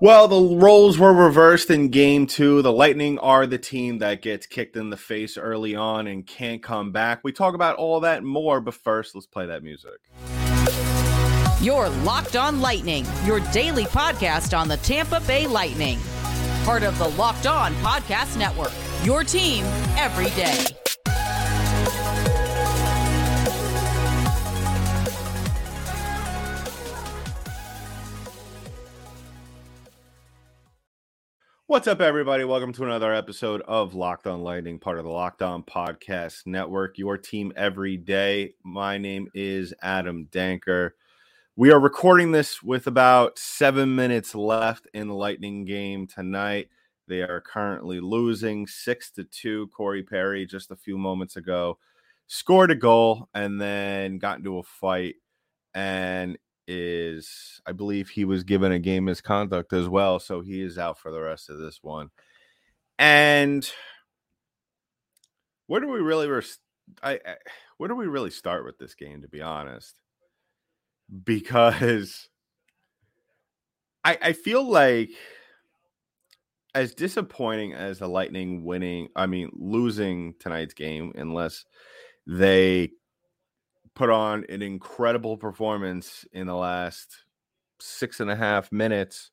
Well, the roles were reversed in game two. The Lightning are the team that gets kicked in the face early on and can't come back. We talk about all that more, but first, let's play that music. Your Locked On Lightning, your daily podcast on the Tampa Bay Lightning. Part of the Locked On Podcast Network, your team every day. What's up, everybody? Welcome to another episode of Locked On Lightning, part of the Locked On Podcast Network, your team every day. My name is Adam Danker. We are recording this with about seven minutes left in the Lightning game tonight. They are currently losing six to two. Corey Perry, just a few moments ago, scored a goal and then got into a fight and is I believe he was given a game misconduct as well, so he is out for the rest of this one. And where do we really res- I, I where do we really start with this game to be honest? Because I I feel like as disappointing as the Lightning winning, I mean losing tonight's game unless they put on an incredible performance in the last six and a half minutes.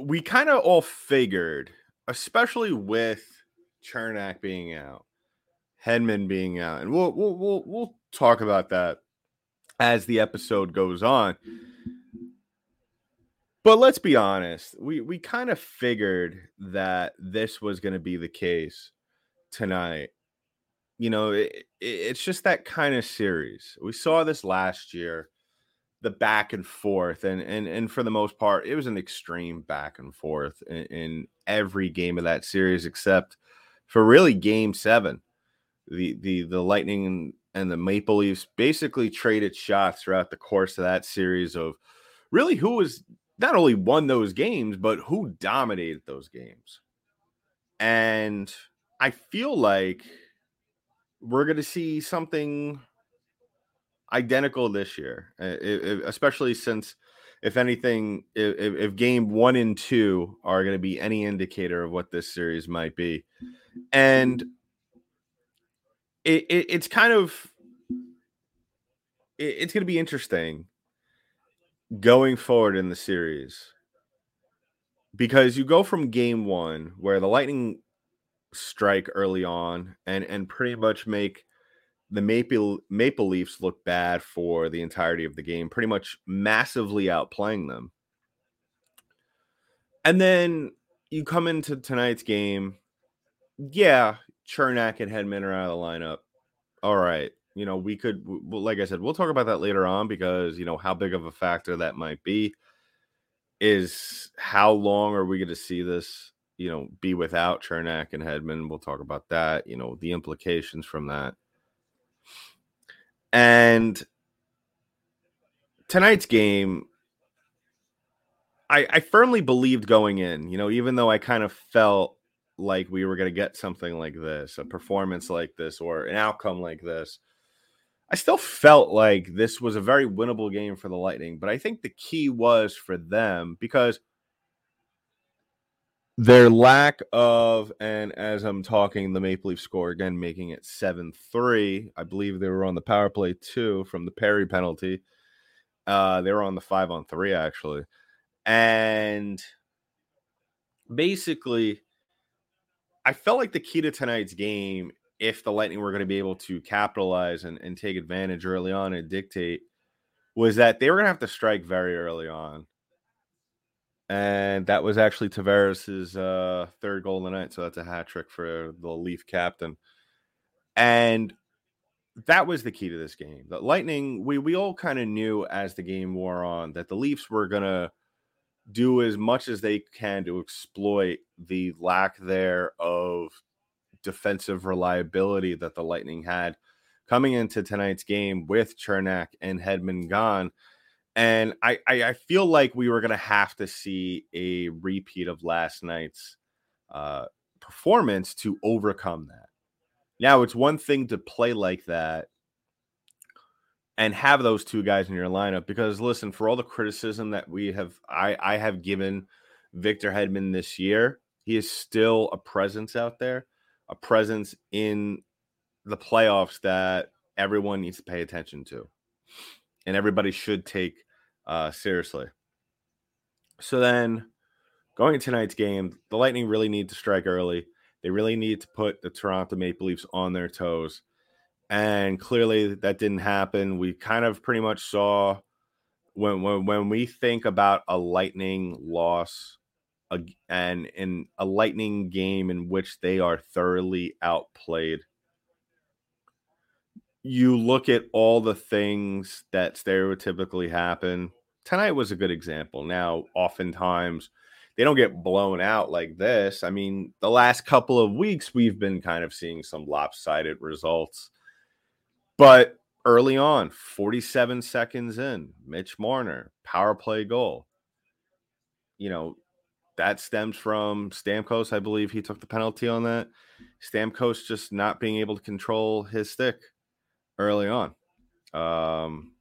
We kind of all figured, especially with Cernak being out, Hedman being out, and we'll we'll we'll, we'll talk about that as the episode goes on. But let's be honest, we we kind of figured that this was going to be the case tonight you know, it, it's just that kind of series. We saw this last year, the back and forth, and and and for the most part, it was an extreme back and forth in, in every game of that series, except for really Game Seven. The the the Lightning and the Maple Leafs basically traded shots throughout the course of that series of really who was not only won those games, but who dominated those games. And I feel like we're going to see something identical this year, uh, especially since, if anything, if, if, game one and two are going to be any indicator of what this series might be, and it, it, it's kind of it, it's going to be interesting going forward in the series because you go from game one where the Lightning strike early on and and pretty much make the Maple Maple Leafs look bad for the entirety of the game, pretty much massively outplaying them. And then you come into tonight's game, yeah, Cernak and Hedman are out of the lineup. All right, you know we could, like I said, we'll talk about that later on because you know how big of a factor that might be. Is how long are we going to see this you know, be without Cernak and Hedman. We'll talk about that, you know, the implications from that. And tonight's game, I, I firmly believed going in, you know, even though I kind of felt like we were going to get something like this, a performance like this, or an outcome like this. I still felt like this was a very winnable game for the Lightning, but I think the key was for them because – their lack of, and as I'm talking, the Maple Leaf score again, making it 7 3. I believe they were on the power play too from the Perry penalty. Uh, they were on the five on three, actually. And basically, I felt like the key to tonight's game, if the Lightning were going to be able to capitalize and, and take advantage early on and dictate, was that they were going to have to strike very early on and that was actually Tavares's uh, third goal of the night. So that's a hat trick for the Leaf captain, and that was the key to this game. The Lightning, we we all kind of knew as the game wore on that the Leafs were gonna do as much as they can to exploit the lack there of defensive reliability that the Lightning had coming into tonight's game with Cernak and Hedman gone and I, I, I feel like we were to have to see a repeat of last night's uh, performance to overcome that. Now, it's one thing to play like that and have those two guys in your lineup because listen, for all the criticism that we have I I have given Victor Hedman this year, he is still a presence out there, a presence in the playoffs that everyone needs to pay attention to. And everybody should take uh seriously. So then going to tonight's game, the Lightning really need to strike early. They really need to put the Toronto Maple Leafs on their toes. And clearly that didn't happen. We kind of pretty much saw when when, when we think about a Lightning loss and in a Lightning game in which they are thoroughly outplayed. You look at all the things that stereotypically happen. Tonight was a good example. Now, oftentimes they don't get blown out like this. I mean, the last couple of weeks we've been kind of seeing some lopsided results. But early on, 47 seconds in, Mitch Marner, power play goal. You know, that stems from Stamkos. I believe he took the penalty on that. Stamkos just not being able to control his stick early on. Um,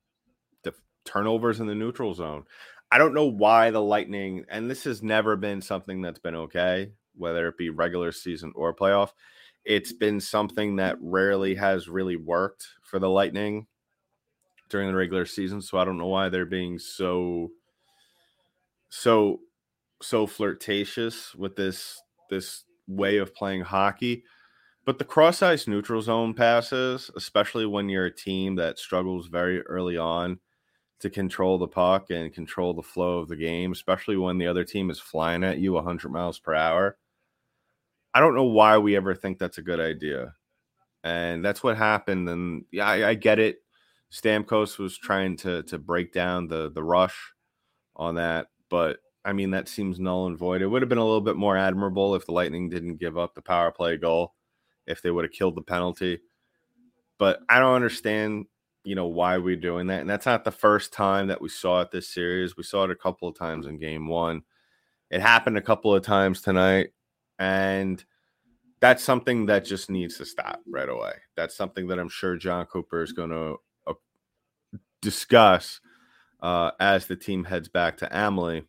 the turnovers in the neutral zone. I don't know why the Lightning, and this has never been something that's been okay, whether it be regular season or playoff. It's been something that rarely has really worked for the Lightning during the regular season. So I don't know why they're being so so so flirtatious with this this way of playing hockey. But the cross ice neutral zone passes, especially when you're a team that struggles very early on to control the puck and control the flow of the game, especially when the other team is flying at you 100 miles per hour. I don't know why we ever think that's a good idea. And that's what happened. And yeah, I, I get it. Stamkos was trying to to break down the the rush on that, but I mean that seems null and void. It would have been a little bit more admirable if the Lightning didn't give up the power play goal, if they would have killed the penalty. But I don't understand you know why we're doing that and that's not the first time that we saw it this series we saw it a couple of times in game one it happened a couple of times tonight and that's something that just needs to stop right away that's something that i'm sure Jon Cooper is going to uh, discuss uh, as the team heads back to Amalie.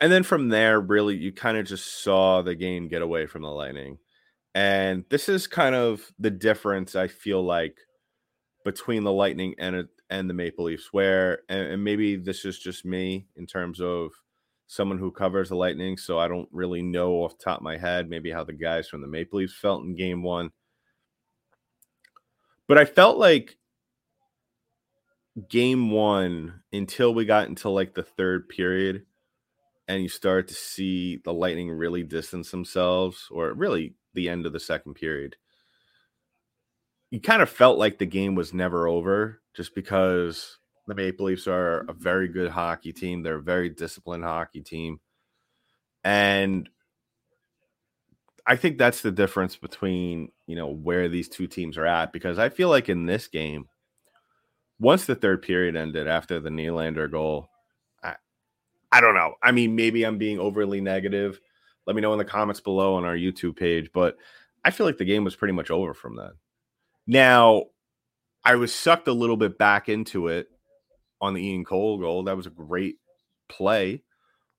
And then from there, really, you kind of just saw the game get away from the Lightning. And this is kind of the difference I feel like between the Lightning and and the Maple Leafs, where and, and maybe this is just me in terms of someone who covers the Lightning, so I don't really know off top of my head maybe how the guys from the Maple Leafs felt in Game One. But I felt like Game One until we got into like the third period, and you start to see the Lightning really distance themselves, or really the end of the second period you kind of felt like the game was never over just because the Maple Leafs are a very good hockey team. They're a very disciplined hockey team. And I think that's the difference between, you know, where these two teams are at because I feel like in this game, once the third period ended after the Nylander goal, I, I don't know. I mean, maybe I'm being overly negative. Let me know in the comments below on our YouTube page, but I feel like the game was pretty much over from then. Now, I was sucked a little bit back into it on the Ian Cole goal. That was a great play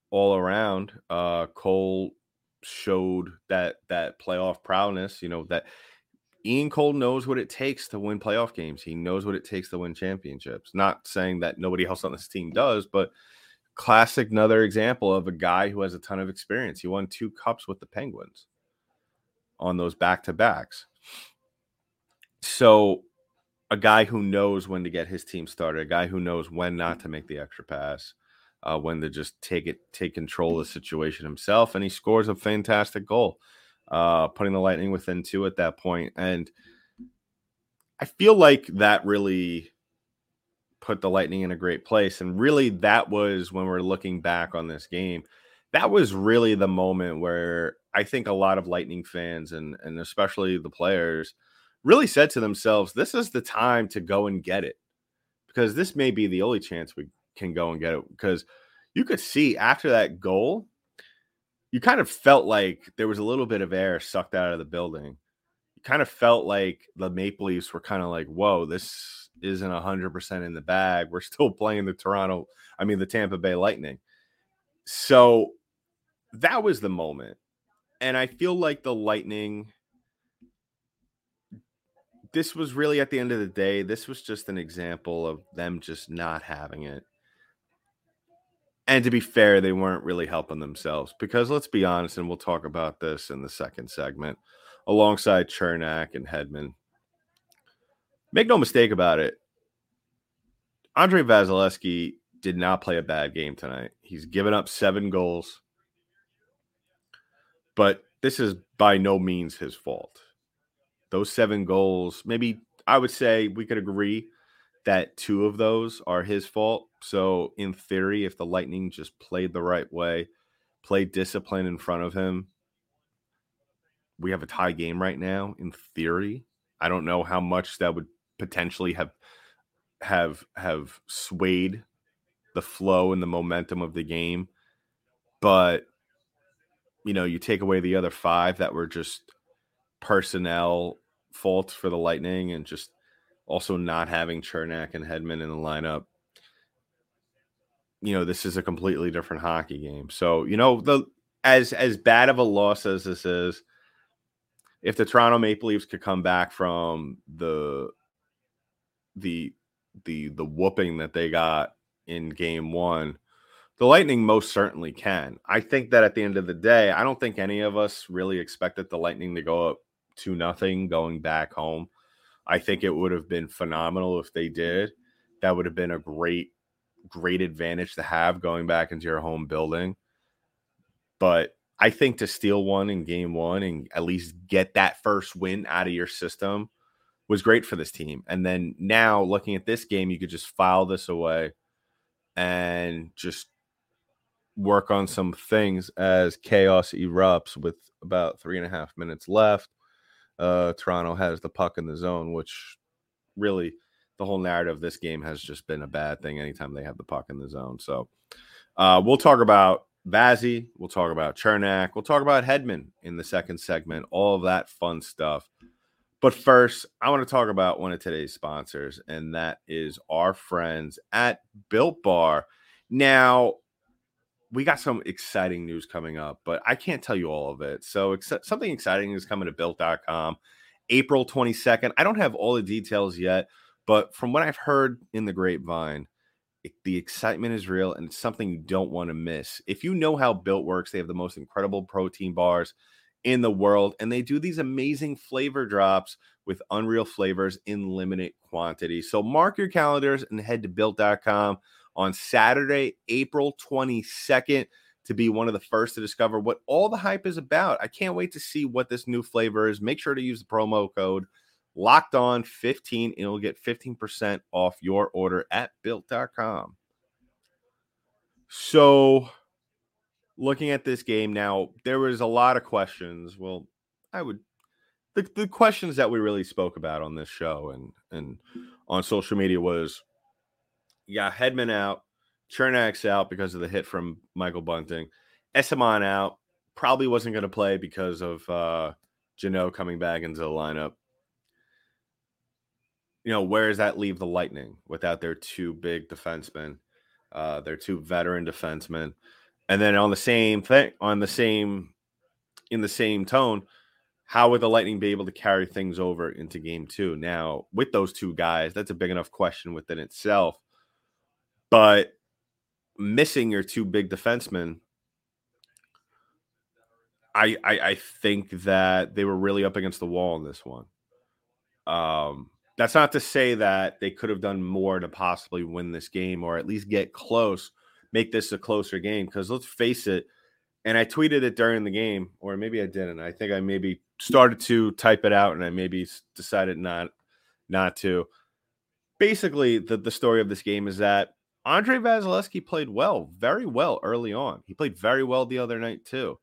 all around. Uh, Cole showed that that playoff prowess. You know that Ian Cole knows what it takes to win playoff games. He knows what it takes to win championships. Not saying that nobody else on this team does, but classic another example of a guy who has a ton of experience. He won two cups with the Penguins on those back to backs. So, a guy who knows when to get his team started, a guy who knows when not to make the extra pass, uh, when to just take it, take control of the situation himself, and he scores a fantastic goal, uh, putting the Lightning within two at that point. And I feel like that really put the Lightning in a great place. And really, that was when we're looking back on this game. That was really the moment where I think a lot of Lightning fans and and especially the players really said to themselves, this is the time to go and get it because this may be the only chance we can go and get it. Because you could see after that goal, you kind of felt like there was a little bit of air sucked out of the building. You kind of felt like the Maple Leafs were kind of like, whoa, this isn't 100% in the bag, we're still playing the Toronto, I mean, the Tampa Bay Lightning. So that was the moment. And I feel like the Lightning, this was really at the end of the day, this was just an example of them just not having it. And to be fair, they weren't really helping themselves because let's be honest, and we'll talk about this in the second segment alongside Cernak and Hedman. Make no mistake about it. Andrei Vasilevskiy did not play a bad game tonight. He's given up seven goals, but this is by no means his fault. Those seven goals, maybe I would say we could agree that two of those are his fault. So, in theory, if the Lightning just played the right way, played discipline in front of him, we have a tie game right now. In theory, I don't know how much that would potentially have have have swayed the flow and the momentum of the game, but you know, you take away the other five that were just personnel faults for the Lightning and just also not having Cernak and Hedman in the lineup. You know, this is a completely different hockey game. So, you know, the as as bad of a loss as this is, if the Toronto Maple Leafs could come back from the the the the whooping that they got in game 1, the Lightning most certainly can. I think that at the end of the day, I don't think any of us really expected the Lightning to go up to nothing going back home. I think it would have been phenomenal if they did. That would have been a great, great advantage to have going back into your home building. But I think to steal one in game one and at least get that first win out of your system was great for this team. And then now looking at this game, you could just file this away and just work on some things as chaos erupts with about three and a half minutes left uh, Toronto has the puck in the zone, which really the whole narrative of this game has just been a bad thing anytime they have the puck in the zone. So uh, we'll talk about Vazzy, we'll talk about Cernak. we'll talk about Hedman in the second segment, all of that fun stuff. But first, I want to talk about one of today's sponsors, and that is our friends at Built Bar. Now, we got some exciting news coming up, but I can't tell you all of it. So ex- something exciting is coming to built.com April 22nd. I don't have all the details yet, but from what I've heard in the grapevine, it, the excitement is real and it's something you don't want to miss. If you know how Built works, they have the most incredible protein bars in the world and they do these amazing flavor drops with unreal flavors in limited quantity. So mark your calendars and head to built.com on Saturday, April 22nd to be one of the first to discover what all the hype is about. I can't wait to see what this new flavor is. Make sure to use the promo code locked on 15 and you'll get 15% off your order at built.com. So, looking at this game now, there was a lot of questions. Well, I would the, the questions that we really spoke about on this show and and on social media was you got Hedman out, Cernak's out because of the hit from Michael Bunting, Eyssimont out, probably wasn't going to play because of uh Jeannot coming back into the lineup. You know, where does that leave the Lightning without their two big defensemen, uh, their two veteran defensemen? And then on the same thing, on the same, in the same tone, how would the Lightning be able to carry things over into game two? Now, with those two guys, that's a big enough question within itself. But missing your two big defensemen, I, I, I think that they were really up against the wall in this one. Um, that's not to say that they could have done more to possibly win this game or at least get close, make this a closer game. Because let's face it, and I tweeted it during the game, or maybe I didn't. I think I maybe started to type it out, and I maybe decided not not to. Basically, the the story of this game is that Andre Vasilevskiy played well, very well early on. He played very well the other night too.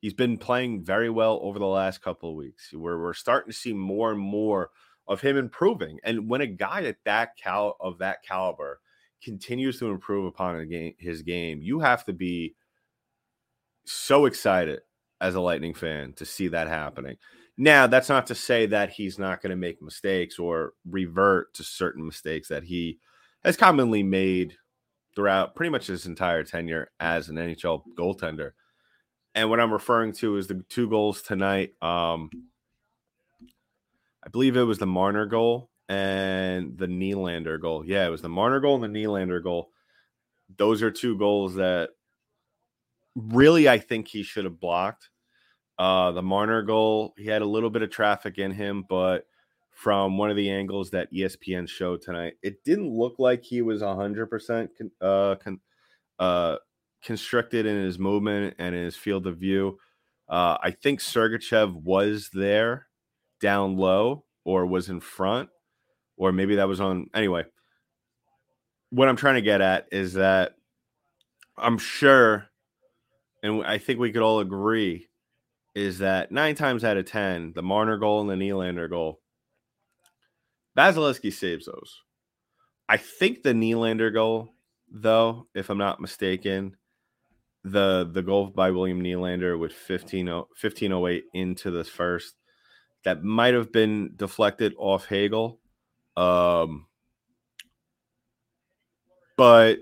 He's been playing very well over the last couple of weeks. Where we're starting to see more and more of him improving. And when a guy at that cal of that caliber continues to improve upon his game, you have to be so excited as a Lightning fan to see that happening. Now, that's not to say that he's not going to make mistakes or revert to certain mistakes that he has commonly made throughout pretty much his entire tenure as an NHL goaltender. And what I'm referring to is the two goals tonight. Um, I believe it was the Marner goal and the Nylander goal. Yeah, it was the Marner goal and the Nylander goal. Those are two goals that really I think he should have blocked. Uh, the Marner goal, he had a little bit of traffic in him, but from one of the angles that ESPN showed tonight, it didn't look like he was 100% con- uh, con- uh, constricted in his movement and in his field of view. Uh, I think Sergachev was there down low or was in front, or maybe that was on. Anyway, what I'm trying to get at is that I'm sure, and I think we could all agree is that nine times out of ten, the Marner goal and the Nylander goal, Vasilevskiy saves those. I think the Nylander goal, though, if I'm not mistaken, the the goal by William Nylander with 15, 1508 into the first, that might have been deflected off Hagel. Um, but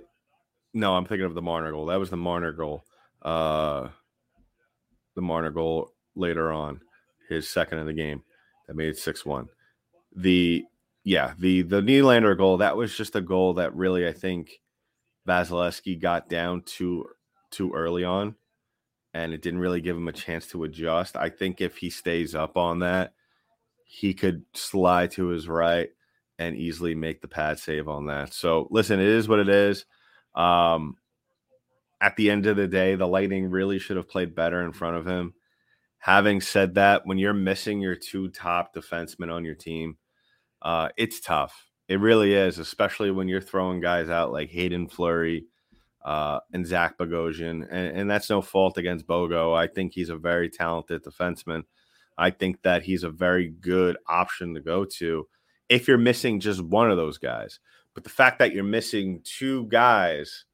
no, I'm thinking of the Marner goal. That was the Marner goal. Uh, the Marner goal later on, his second in the game that made it 6 1. The, yeah, the, the Nylander goal, that was just a goal that really, I think, Vasilevskiy got down too, too early on and it didn't really give him a chance to adjust. I think if he stays up on that, he could slide to his right and easily make the pad save on that. So listen, it is what it is. Um, at the end of the day, the Lightning really should have played better in front of him. Having said that, when you're missing your two top defensemen on your team, uh, it's tough. It really is, especially when you're throwing guys out like Haydn Fleury uh, and Zach Bogosian. And, and that's no fault against Bogo. I think he's a very talented defenseman. I think that he's a very good option to go to if you're missing just one of those guys. But the fact that you're missing two guys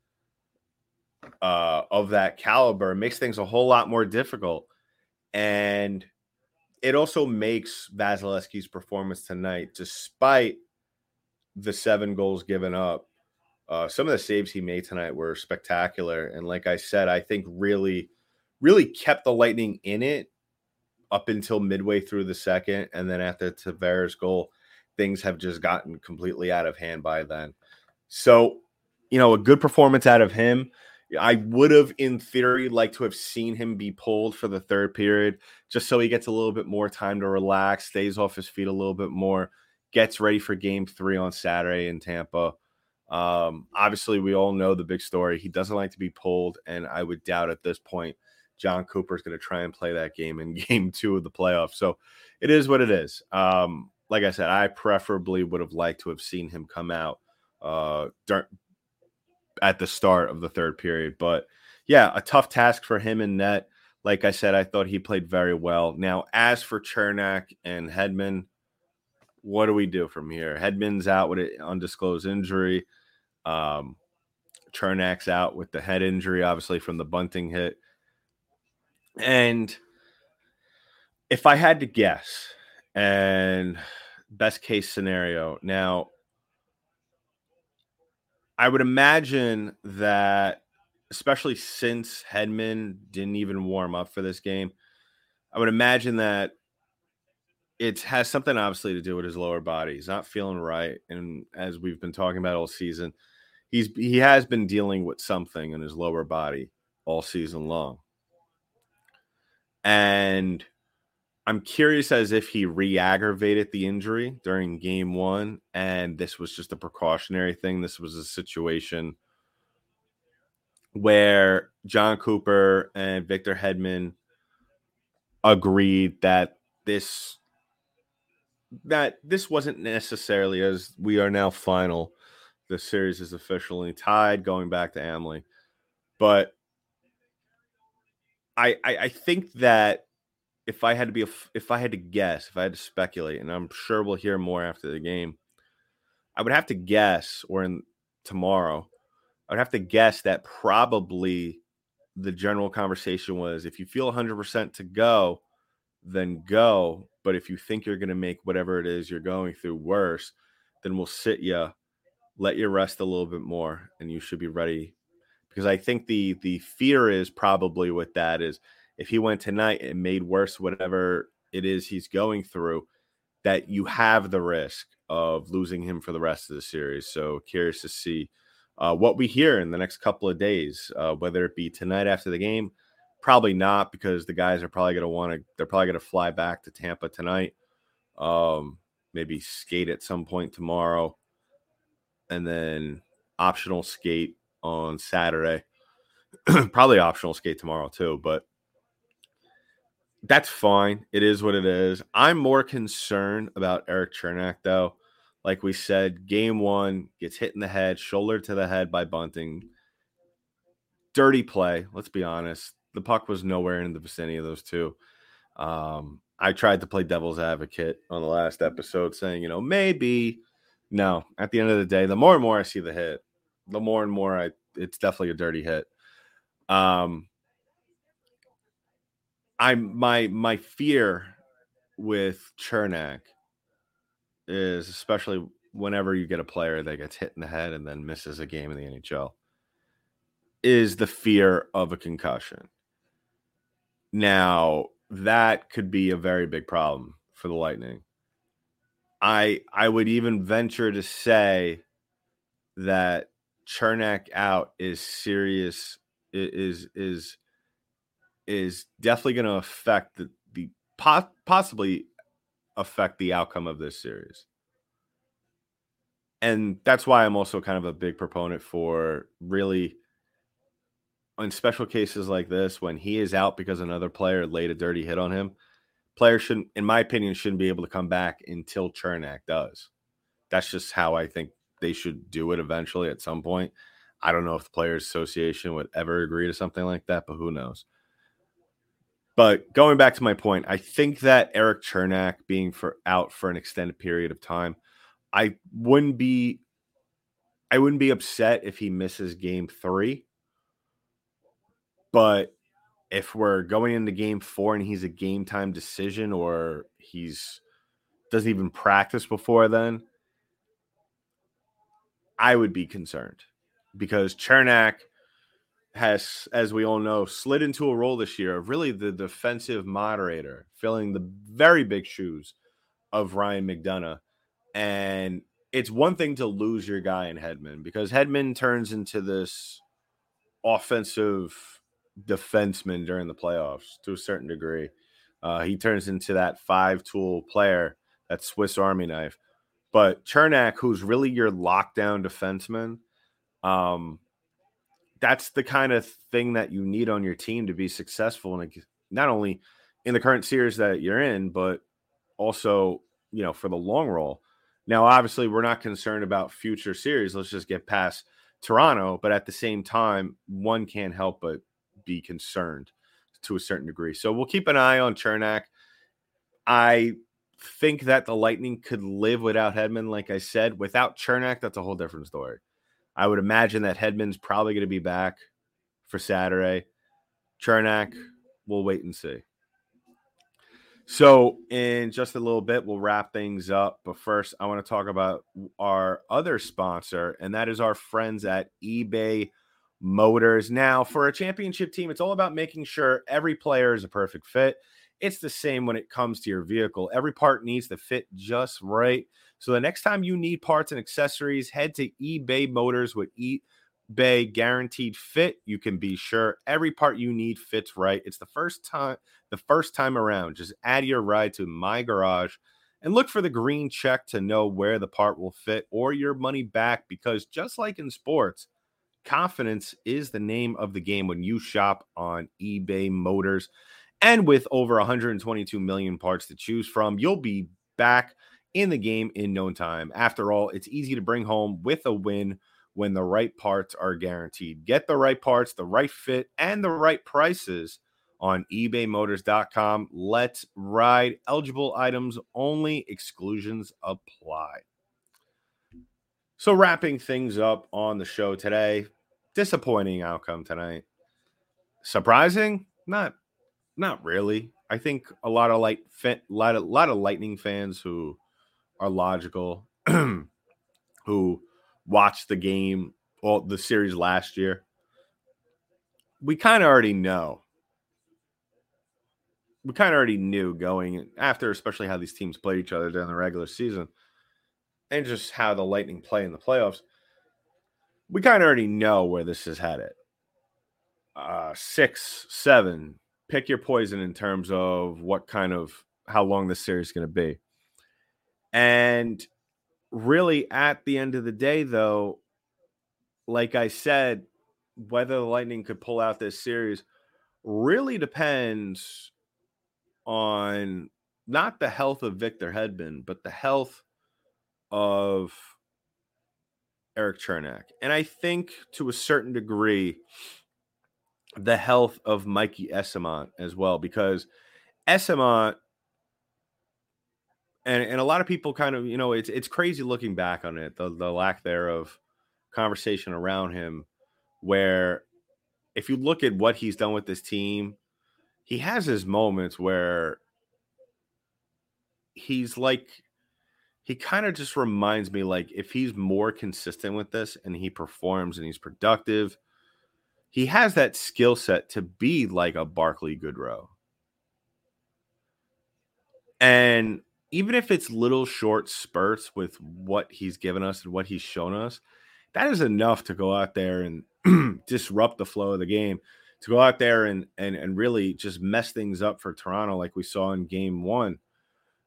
uh, of that caliber makes things a whole lot more difficult. And it also makes Vasilevskiy's performance tonight, despite the seven goals given up, uh, some of the saves he made tonight were spectacular. And like I said, I think really, really kept the Lightning in it up until midway through the second. And then after Tavares' goal, things have just gotten completely out of hand by then. So, you know, a good performance out of him. I would have, in theory, liked to have seen him be pulled for the third period, just so he gets a little bit more time to relax, stays off his feet a little bit more, gets ready for game three on Saturday in Tampa. Um, obviously, we all know the big story. He doesn't like to be pulled, and I would doubt at this point Jon Cooper is going to try and play that game in game two of the playoffs. So it is what it is. Um, like I said, I preferably would have liked to have seen him come out uh, at the start of the third period. But yeah, a tough task for him in net. Like I said, I thought he played very well. Now, as for Cernak and Hedman, what do we do from here? Hedman's out with an undisclosed injury. Um, Cernak's out with the head injury, obviously from the Bunting hit. And if I had to guess, and best case scenario, now I would imagine that, especially since Hedman didn't even warm up for this game, I would imagine that it has something obviously to do with his lower body. He's not feeling right, and as we've been talking about all season, he's he has been dealing with something in his lower body all season long. And I'm curious as if he re-aggravated the injury during game one, and this was just a precautionary thing. This was a situation where Jon Cooper and Victor Hedman agreed that this that this wasn't necessarily as we are now final. The series is officially tied, going back to Amalie. but I, I, I think that if I had to be a, if I had to guess, if I had to speculate, and I'm sure we'll hear more after the game, I would have to guess, or in tomorrow, I would have to guess that probably the general conversation was if you feel 100% to go, then go. But if you think you're going to make whatever it is you're going through worse, then we'll sit you, let you rest a little bit more, and you should be ready. Because I think the the fear is probably with that is if he went tonight and made worse whatever it is he's going through, that you have the risk of losing him for the rest of the series. So curious to see uh, what we hear in the next couple of days, uh, whether it be tonight after the game. Probably not because the guys are probably going to want to. They're probably going to fly back to Tampa tonight. Um, maybe skate at some point tomorrow, and then optional skate on Saturday. probably optional skate tomorrow too, but that's fine. It is what it is. I'm more concerned about Erik Cernak, though like we said, game one gets hit in the head, shoulder to the head by Bunting. Dirty play. Let's be honest. The puck was nowhere in the vicinity of those two. Um, I tried to play devil's advocate on the last episode, saying, you know, maybe. No, at the end of the day, the more and more I see the hit, the more and more I it's definitely a dirty hit. Um, I'm my my fear with Cernak is especially whenever you get a player that gets hit in the head and then misses a game in the NHL is the fear of a concussion. Now, that could be a very big problem for the Lightning. I I would even venture to say that Cernak out is serious is is is definitely going to affect the, the possibly affect the outcome of this series. And that's why I'm also kind of a big proponent for really in special cases like this when he is out because another player laid a dirty hit on him, players shouldn't in my opinion shouldn't be able to come back until Cernak does. That's just how I think they should do it eventually at some point. I don't know if the Players Association would ever agree to something like that, but who knows? But going back to my point, I think that Erik Cernak being for out for an extended period of time, I wouldn't be I wouldn't be upset if he misses game 3. But if we're going into game 4 and he's a game time decision or he's doesn't even practice before then, I would be concerned because Cernak has, as we all know, slid into a role this year of really the defensive moderator, filling the very big shoes of Ryan McDonagh. And it's one thing to lose your guy in Hedman because Hedman turns into this offensive defenseman during the playoffs to a certain degree. Uh, he turns into that five tool player, that Swiss Army knife. But Cernak, who's really your lockdown defenseman, um, that's the kind of thing that you need on your team to be successful and not only in the current series that you're in but also you know for the long roll. Now obviously we're not concerned about future series. Let's just get past toronto but at the same time one can't help but be concerned to a certain degree. So we'll keep an eye on cernak i think that the lightning could live without hedman like i said. Without cernak that's a whole different story I would imagine that Hedman's probably going to be back for Saturday. Cernak, we'll wait and see. So, in just a little bit, we'll wrap things up. But first, I want to talk about our other sponsor, and that is our friends at eBay Motors. Now, for a championship team, it's all about making sure every player is a perfect fit. It's the same when it comes to your vehicle. Every part needs to fit just right. So the next time you need parts and accessories, head to eBay Motors with eBay Guaranteed Fit. You can be sure every part you need fits right. It's the first time the first time around. Just add your ride to my garage and look for the green check to know where the part will fit or your money back because just like in sports, confidence is the name of the game when you shop on eBay Motors. And with over 122 million parts to choose from, you'll be back in the game in no time. After all, it's easy to bring home with a win when the right parts are guaranteed. Get the right parts, the right fit, and the right prices on ebaymotors.com. Let's ride. Eligible items only, exclusions apply. So, wrapping things up on the show today, disappointing outcome tonight. Surprising? Not not really. I think a lot of light, fa- lot of lot of Lightning fans who are logical, who watched the game, all the series last year. We kind of already know. We kind of already knew going after, especially how these teams played each other during the regular season, and just how the Lightning play in the playoffs. We kind of already know where this is headed. Uh, six, seven, pick your poison in terms of what kind of how long this series is going to be. And really, at the end of the day, though, like I said, whether the Lightning could pull out this series really depends on not the health of Victor Hedman, but the health of Erik Cernak. And I think to a certain degree, the health of Mikey Eyssimont as well, because Eyssimont and, and a lot of people kind of, you know, it's it's crazy looking back on it, the, the lack there of conversation around him, where if you look at what he's done with this team, he has his moments where he's like he kind of just reminds me like if he's more consistent with this and he performs and he's productive – he has that skill set to be like a Barclay Goodrow. And even if it's little short spurts with what he's given us and what he's shown us, that is enough to go out there and disrupt the flow of the game, to go out there and and and really just mess things up for Toronto like we saw in game 1.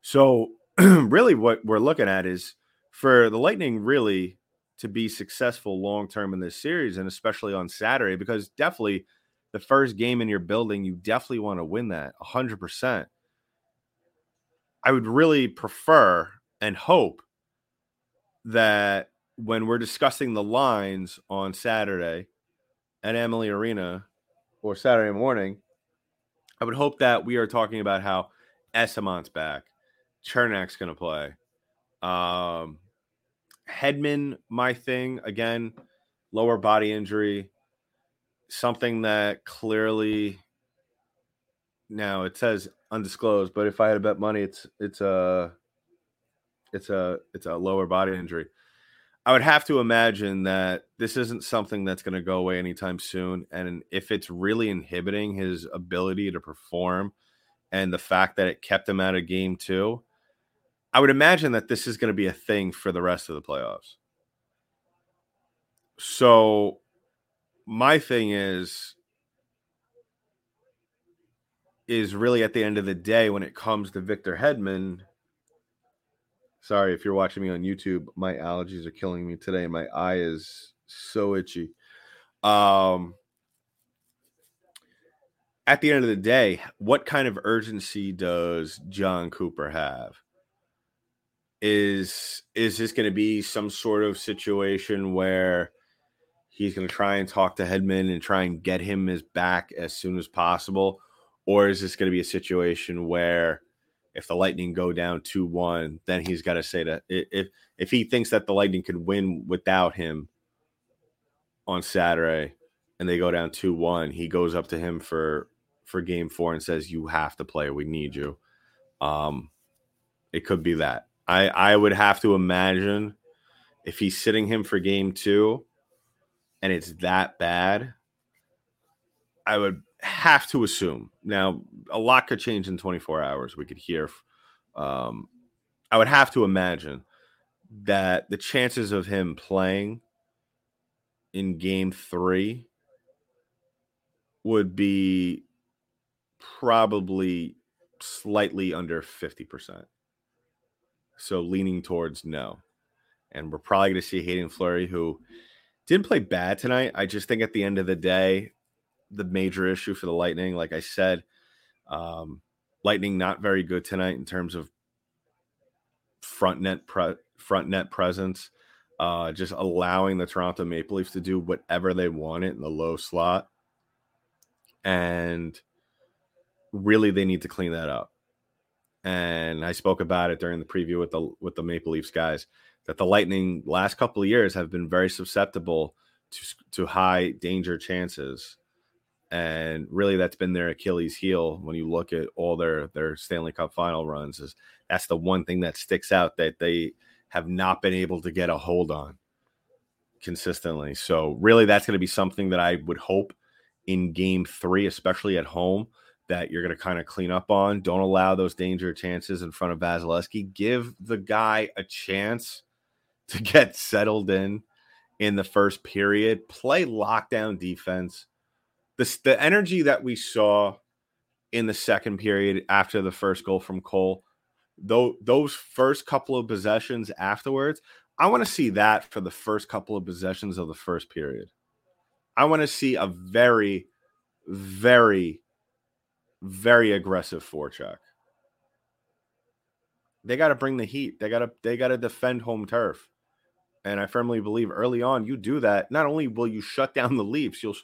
So really what we're looking at is for the Lightning really to be successful long term in this series and especially on Saturday because definitely the first game in your building you definitely want to win that 100%. I would really prefer and hope that when we're discussing the lines on Saturday at Amalie Arena or Saturday morning, I would hope that we are talking about how Eyssimont's back, Cernak's going to play, um, Hedman, my thing again, lower body injury, something that clearly now it says undisclosed, but if I had to bet money, it's it's a it's a it's a lower body injury. I would have to imagine that this isn't something that's going to go away anytime soon. And if it's really inhibiting his ability to perform and the fact that it kept him out of game two, I would imagine that this is going to be a thing for the rest of the playoffs. So my thing is is really at the end of the day when it comes to Victor Hedman. Sorry if you're watching me on YouTube, my allergies are killing me today my eye is so itchy. Um at the end of the day, what kind of urgency does Jon Cooper have? is is this going to be some sort of situation where he's going to try and talk to Hedman and try and get him his back as soon as possible or is this going to be a situation where if the lightning go down 2-1 then he's got to say that if if he thinks that the lightning could win without him on Saturday and they go down 2-1 he goes up to him for for game 4 and says you have to play. We need you. Um it could be that. I I would have to imagine if he's sitting him for game two and it's that bad, I would have to assume. Now, a lot could change in 24 hours. We could hear. Um, I would have to imagine that the chances of him playing in game three would be probably slightly under 50%. So leaning towards no. And we're probably going to see Haydn Fleury, who didn't play bad tonight. I just think at the end of the day, the major issue for the Lightning, like I said, um, Lightning not very good tonight in terms of front net pre- front net presence. Uh, just allowing the Toronto Maple Leafs to do whatever they wanted in the low slot, and really they need to clean that up and I spoke about it during the preview with the with the Maple Leafs guys that the Lightning last couple of years have been very susceptible to to high danger chances, and really that's been their Achilles heel when you look at all their their Stanley Cup final runs is that's the one thing that sticks out that they have not been able to get a hold on consistently. So really that's going to be something that I would hope in game 3 especially at home that you're going to kind of clean up on. Don't allow those danger chances in front of Vasilevskiy. Give the guy a chance to get settled in in the first period. Play lockdown defense the, the energy that we saw in the second period after the first goal from Cole, though those first couple of possessions afterwards, I want to see that for the first couple of possessions of the first period. I want to see a very, very, very aggressive forecheck. They got to bring the heat. They got to they got to defend home turf. And I firmly believe early on you do that, not only will you shut down the Leafs, you'll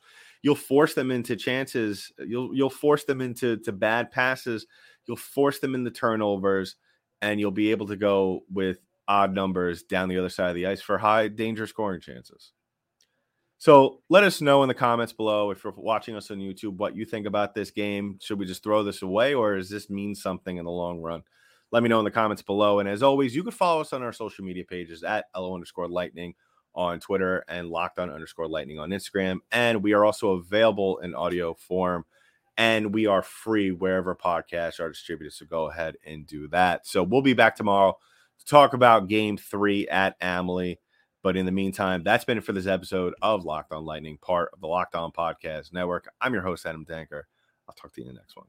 you'll force them into chances. You'll you'll force them into to bad passes. You'll force them into turnovers, and you'll be able to go with odd numbers down the other side of the ice for high danger scoring chances. So let us know in the comments below if you're watching us on YouTube what you think about this game. Should we just throw this away, or does this mean something in the long run? Let me know in the comments below. And as always, you can follow us on our social media pages at LO underscore lightning on Twitter and locked on underscore lightning on Instagram. And we are also available in audio form and we are free wherever podcasts are distributed. So go ahead and do that. So we'll be back tomorrow to talk about game three at Amalie. But in the meantime, that's been it for this episode of Locked On Lightning, part of the Locked On Podcast Network. I'm your host, Adam Danker. I'll talk to you in the next one.